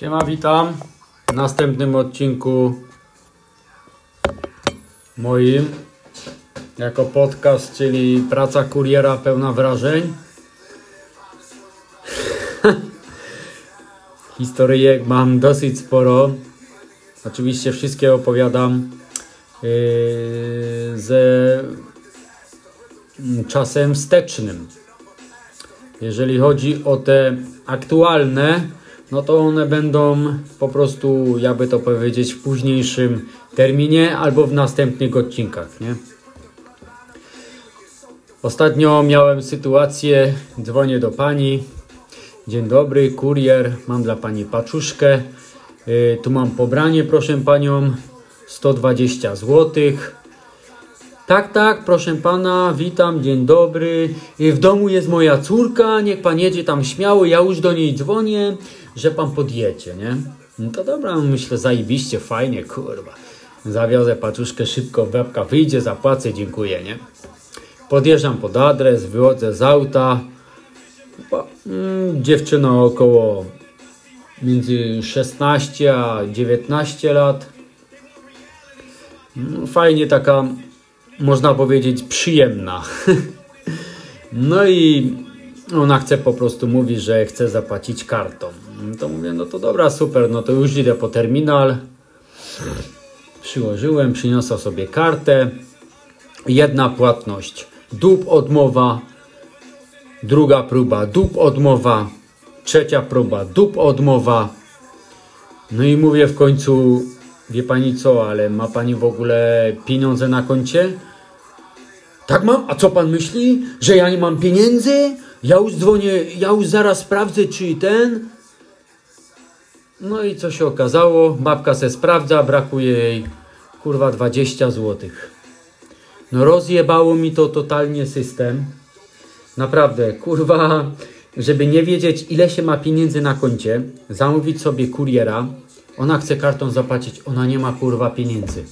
Siema, witam w następnym odcinku moim jako podcast, czyli praca kuriera pełna wrażeń. Historyjek mam dosyć sporo. Oczywiście wszystkie opowiadam yy, ze czasem wstecznym. Jeżeli chodzi o te aktualne, no to one będą po prostu, jakby to powiedzieć, w późniejszym terminie albo w następnych odcinkach, nie? Ostatnio miałem sytuację, dzwonię do pani. Dzień dobry, kurier, mam dla pani paczuszkę. Yy, tu mam pobranie, proszę panią, 120 zł. Tak, tak, proszę pana, witam, dzień dobry. Yy, W domu jest moja córka, niech pan jedzie tam śmiało, ja już do niej dzwonię, że pan podjedzie, nie? No to dobra, myślę, zajebiście, fajnie, kurwa. Zawiozę paczuszkę szybko, babka wyjdzie, zapłacę, dziękuję, nie? Podjeżdżam pod adres, wychodzę z auta. Bo, mm, dziewczyna około między 16 a 19 lat. No, Fajnie taka, można powiedzieć, przyjemna. No i ona chce po prostu mówić, że chce zapłacić kartą. To mówię, no to dobra, super, no to już idę po terminal. Przyłożyłem, przyniosła sobie kartę. Jedna płatność, dób odmowa. Druga próba, dób odmowa. Trzecia próba, dób odmowa. No i mówię w końcu, wie pani co, ale ma pani w ogóle pieniądze na koncie? Tak mam? A co pan myśli? Że ja nie mam pieniędzy? Ja już dzwonię, ja już zaraz sprawdzę, czy ten. No i co się okazało? Babka se sprawdza, brakuje jej kurwa 20 złotych. No rozjebało mi to totalnie system. Naprawdę, kurwa, żeby nie wiedzieć ile się ma pieniędzy na koncie, zamówić sobie kuriera, ona chce kartą zapłacić, ona nie ma kurwa pieniędzy.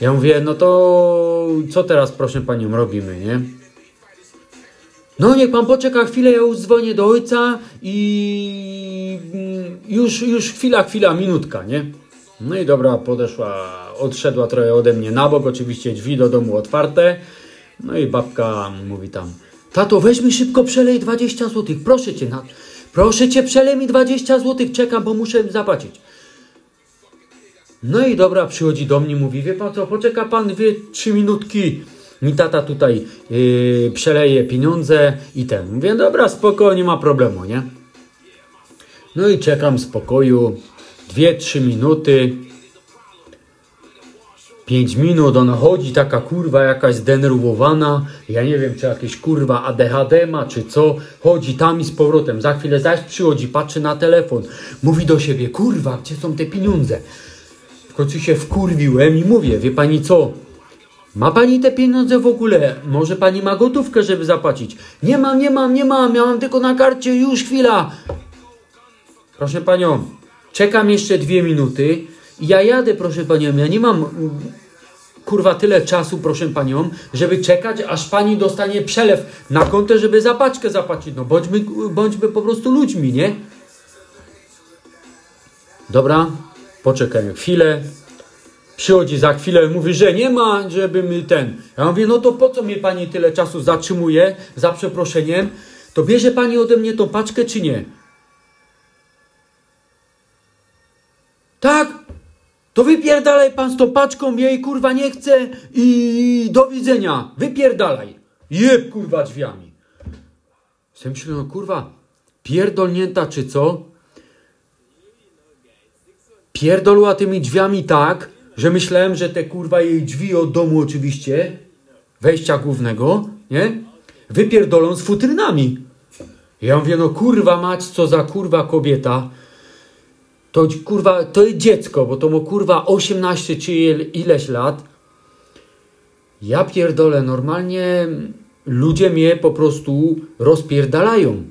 Ja mówię, no to co teraz proszę panią robimy, nie? No niech pan poczeka chwilę, ja już dzwonię do ojca i mm, już, już chwila, chwila, minutka, nie? No i dobra, podeszła, odszedła trochę ode mnie na bok, oczywiście drzwi do domu otwarte. No i babka mówi tam, tato weź mi szybko przelej 20 zł, proszę cię, na, proszę cię przelej mi 20 zł, czekam, bo muszę zapłacić. No i dobra, przychodzi do mnie, mówi, wie pan co, poczeka pan dwie, trzy minutki, mi tata tutaj yy, przeleje pieniądze i ten. Mówię, dobra, spoko, nie ma problemu, nie? No i czekam spokoju, dwie, trzy minuty, pięć minut, ona chodzi taka kurwa jakaś zdenerwowana, ja nie wiem czy jakieś kurwa ADHD ma czy co, chodzi tam i z powrotem, za chwilę zaś przychodzi, patrzy na telefon, mówi do siebie, kurwa, gdzie są te pieniądze? W końcu się wkurwiłem i mówię, wie pani co, ma pani te pieniądze w ogóle? Może pani ma gotówkę, żeby zapłacić? Nie mam, nie mam, nie mam, miałam tylko na karcie, już chwila. Proszę panią, czekam jeszcze dwie minuty ja jadę, proszę panią, ja nie mam kurwa tyle czasu, proszę panią, żeby czekać, aż pani dostanie przelew na kontę, żeby za paczkę zapłacić. No bądźmy, bądźmy po prostu ludźmi, nie? Dobra, poczekaj chwilę. Przychodzi za chwilę, mówi, że nie ma, żeby my ten. Ja mówię, no to po co mnie pani tyle czasu zatrzymuje, za przeproszeniem? To bierze pani ode mnie tą paczkę, czy nie? Tak? To wypierdalaj pan z tą paczką, jej kurwa nie chcę i do widzenia. Wypierdalaj. Jeb kurwa drzwiami. Sobie myślę, no kurwa, pierdolnięta czy co? Pierdolła tymi drzwiami tak, że myślałem, że te kurwa jej drzwi od domu oczywiście, wejścia głównego, nie? Wypierdolą z futrynami. Ja mówię, no kurwa mać, co za kurwa kobieta. To kurwa, to jest dziecko, bo to ma kurwa 18 czy il- ileś lat. Ja pierdolę, normalnie ludzie mnie po prostu rozpierdalają.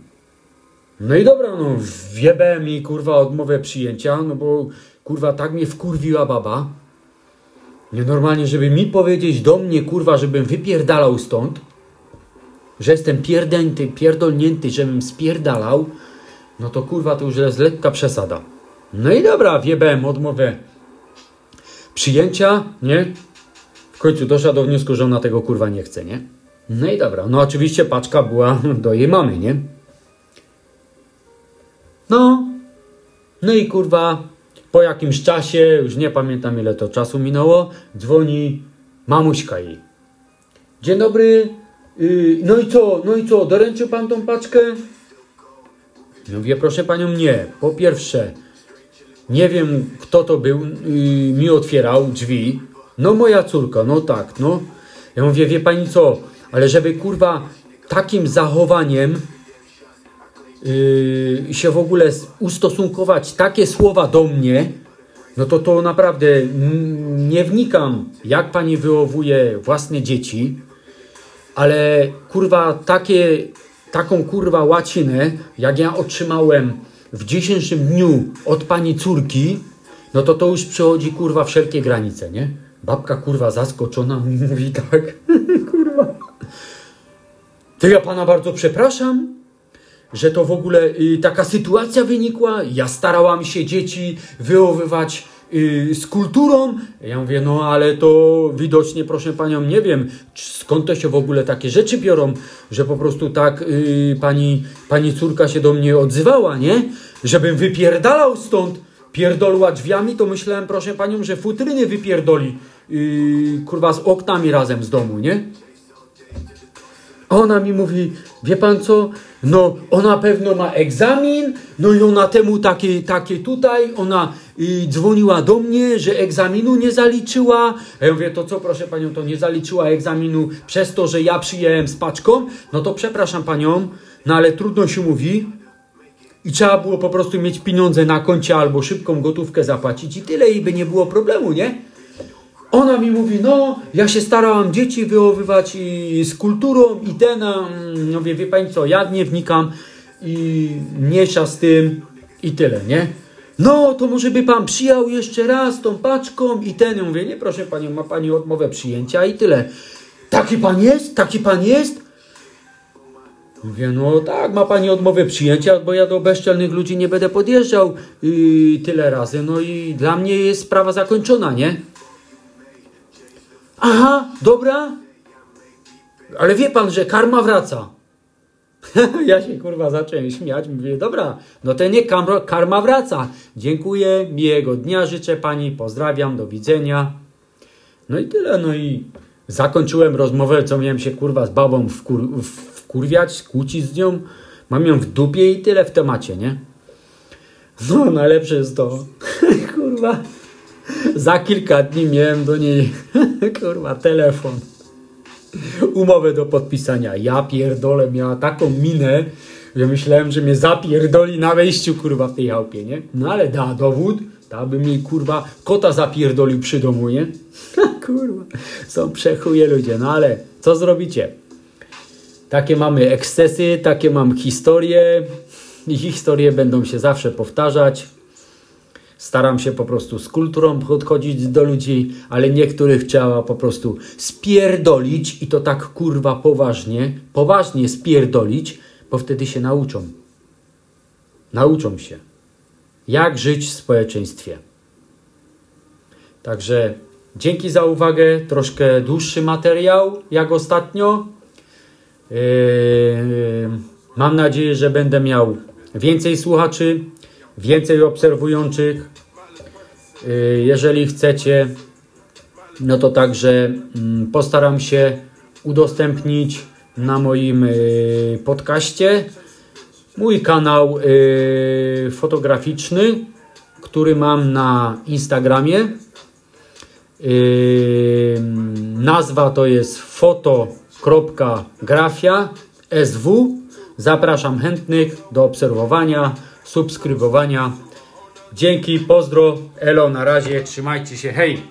No i dobra, no wjebałem mi kurwa odmowę przyjęcia, no bo kurwa tak mnie wkurwiła baba. Nienormalnie, żeby mi powiedzieć do mnie kurwa, żebym wypierdalał stąd, że jestem pierdęty, pierdolnięty, żebym spierdalał, no to kurwa to już jest lekka przesada. No i dobra, wjebałem odmowę przyjęcia, nie? W końcu doszła do wniosku, że ona tego kurwa nie chce, nie? No i dobra, no oczywiście paczka była do jej mamy, nie? No i kurwa, po jakimś czasie, już nie pamiętam ile to czasu minęło, dzwoni mamuśka jej. Dzień dobry, yy, no i co, no i co, doręczył pan tą paczkę? Ja mówię, proszę panią, nie. Po pierwsze, nie wiem kto to był, yy, mi otwierał drzwi. No moja córka, no tak, no. Ja mówię, wie pani co, ale żeby kurwa takim zachowaniem yy, się w ogóle ustosunkować, takie słowa do mnie, no to to naprawdę nie wnikam, jak pani wychowuje własne dzieci, ale kurwa takie, taką kurwa łacinę, jak ja otrzymałem w dzisiejszym dniu od pani córki, no to to już przechodzi kurwa wszelkie granice, nie? Babka kurwa zaskoczona mówi tak, kurwa. To ja pana bardzo przepraszam, że to w ogóle y, taka sytuacja wynikła. Ja starałam się dzieci wychowywać y, z kulturą. Ja mówię, no ale to widocznie, proszę panią, nie wiem, skąd to się w ogóle takie rzeczy biorą, że po prostu tak y, pani, pani córka się do mnie odzywała, nie? Żebym wypierdalał stąd, pierdolła drzwiami, to myślałem, proszę panią, że futryny wypierdoli, yy, kurwa, z oknami razem z domu, nie? Ona mi mówi, wie pan co, no ona pewno ma egzamin, no i ona temu takie, takie tutaj, ona y, dzwoniła do mnie, że egzaminu nie zaliczyła. A ja mówię, to co proszę panią, to nie zaliczyła egzaminu przez to, że ja przyjęłem z paczką? No to przepraszam panią, no ale trudno się mówi. I trzeba było po prostu mieć pieniądze na koncie albo szybką gotówkę zapłacić i tyle i by nie było problemu, nie? Ona mi mówi, no, ja się starałam dzieci wychowywać i z kulturą i ten, no wie, wie pani co, ja nie wnikam i mniejsza z tym i tyle, nie? No, to może by pan przyjął jeszcze raz tą paczką i ten. Ja mówię, nie proszę panią, ma pani odmowę przyjęcia i tyle. Taki pan jest? Taki pan jest? Mówię, no tak, ma pani odmowę przyjęcia, bo ja do bezczelnych ludzi nie będę podjeżdżał yy, tyle razy. No i dla mnie jest sprawa zakończona, nie? Aha, dobra. Ale wie pan, że karma wraca. ja się kurwa zacząłem śmiać. Mówię, dobra, no to nie karma, wraca. Dziękuję, miłego dnia życzę pani, pozdrawiam, do widzenia. No i tyle, no i zakończyłem rozmowę, co miałem się kurwa z babą wkur, wkurwiać, kłócić z nią. Mam ją w dupie i tyle w temacie, nie? No, najlepsze jest to, kurwa, za kilka dni miałem do niej, kurwa, telefon. Umowę do podpisania. Ja pierdolę, miała taką minę, że myślałem, że mnie zapierdoli na wejściu, kurwa, w tej chałupie, nie? No ale da dowód, ta by mi, kurwa, kota zapierdolił przy domu, nie? kurwa, są przechuje ludzie, no ale co zrobicie? Takie mamy ekscesy, takie mam historie i historie będą się zawsze powtarzać. Staram się po prostu z kulturą podchodzić do ludzi, ale niektórych trzeba po prostu spierdolić i to tak kurwa poważnie, poważnie spierdolić, bo wtedy się nauczą. Nauczą się, jak żyć w społeczeństwie. Także dzięki za uwagę. Troszkę dłuższy materiał, jak ostatnio. Yy, mam nadzieję, że będę miał więcej słuchaczy, więcej obserwujących. Yy, jeżeli chcecie, no to także mm, postaram się udostępnić na moim yy, podcaście mój kanał fotograficzny, który mam na Instagramie. Nazwa to jest foto.grafia sw. Zapraszam chętnych do obserwowania subskrybowania. Dzięki, pozdro, elo, na razie, trzymajcie się, hej!